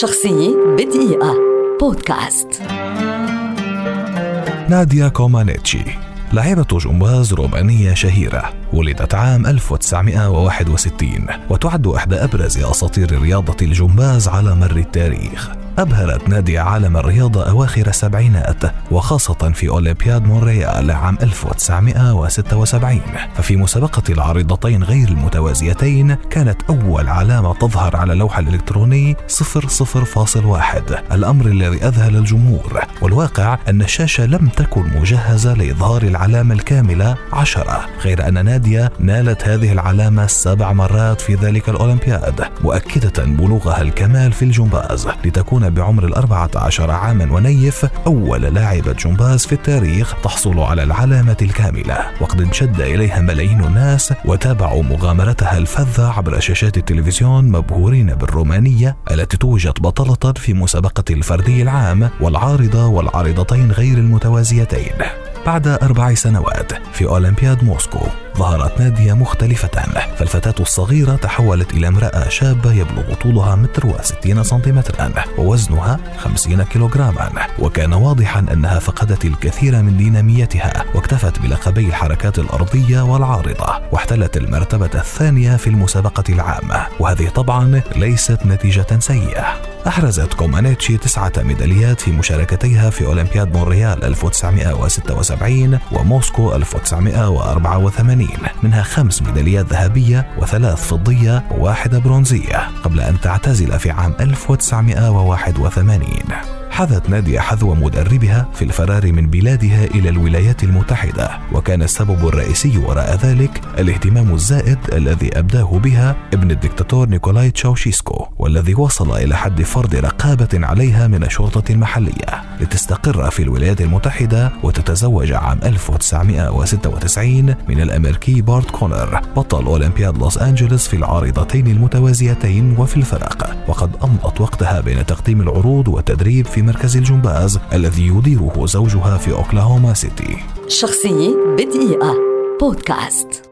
شخصية بدقيقة. بودكاست. ناديا كومانيتشي لاعبة جمباز رومانية شهيرة ولدت عام 1961 وتعد إحدى أبرز أساطير رياضة الجمباز على مر التاريخ. أبهرت نادية عالم الرياضة أواخر السبعينات وخاصة في أولمبياد مونريال عام 1976 ففي مسابقة العارضتين غير المتوازيتين كانت أول علامة تظهر على اللوح الإلكتروني 00.1 الأمر الذي أذهل الجمهور. والواقع أن الشاشة لم تكن مجهزة لإظهار العلامة الكاملة عشرة. غير أن نادية نالت هذه العلامة سبع مرات في ذلك الأولمبياد مؤكدة بلوغها الكمال في الجمباز لتكون تكون بعمر الأربعة عشر عاما ونيف أول لاعبة جمباز في التاريخ تحصل على العلامة الكاملة. وقد انشد إليها ملايين الناس وتابعوا مغامرتها الفذة عبر شاشات التلفزيون مبهورين بالرومانية التي توجت بطلة في مسابقة الفردي العام والعارضة والعارضتين غير المتوازيتين. بعد أربع سنوات في أولمبياد موسكو ظهرت نادية مختلفة فالفتاة الصغيرة تحولت إلى امرأة شابة يبلغ طولها متر وستين سنتيمترا ووزنها خمسين كيلوغراما. وكان واضحا أنها فقدت الكثير من ديناميتها واكتفت بلقبي الحركات الأرضية والعارضة واحتلت المرتبة الثانية في المسابقة العامة. وهذه طبعا ليست نتيجة سيئة. أحرزت كومانيتشي تسعة ميداليات في مشاركتيها في أولمبياد مونريال 1976 وموسكو 1984 منها خمس ميداليات ذهبية وثلاث فضية وواحدة برونزية قبل أن تعتزل في عام 1981 حذت نادية حذو مدربها في الفرار من بلادها إلى الولايات المتحدة وكان السبب الرئيسي وراء ذلك الاهتمام الزائد الذي أبداه بها ابن الدكتاتور نيكولاي تشاوشيسكو والذي وصل إلى حد فرض رقابة عليها من الشرطة المحلية لتستقر في الولايات المتحدة وتتزوج عام 1996 من الأمريكي بارت كونر بطل أولمبياد لوس أنجلوس في العارضتين المتوازيتين وفي الفرق. وقد أمضت وقتها بين تقديم العروض والتدريب مركز الجمباز الذي يديره زوجها في أوكلاهوما سيتي. شخصية بدقيقة. بودكاست.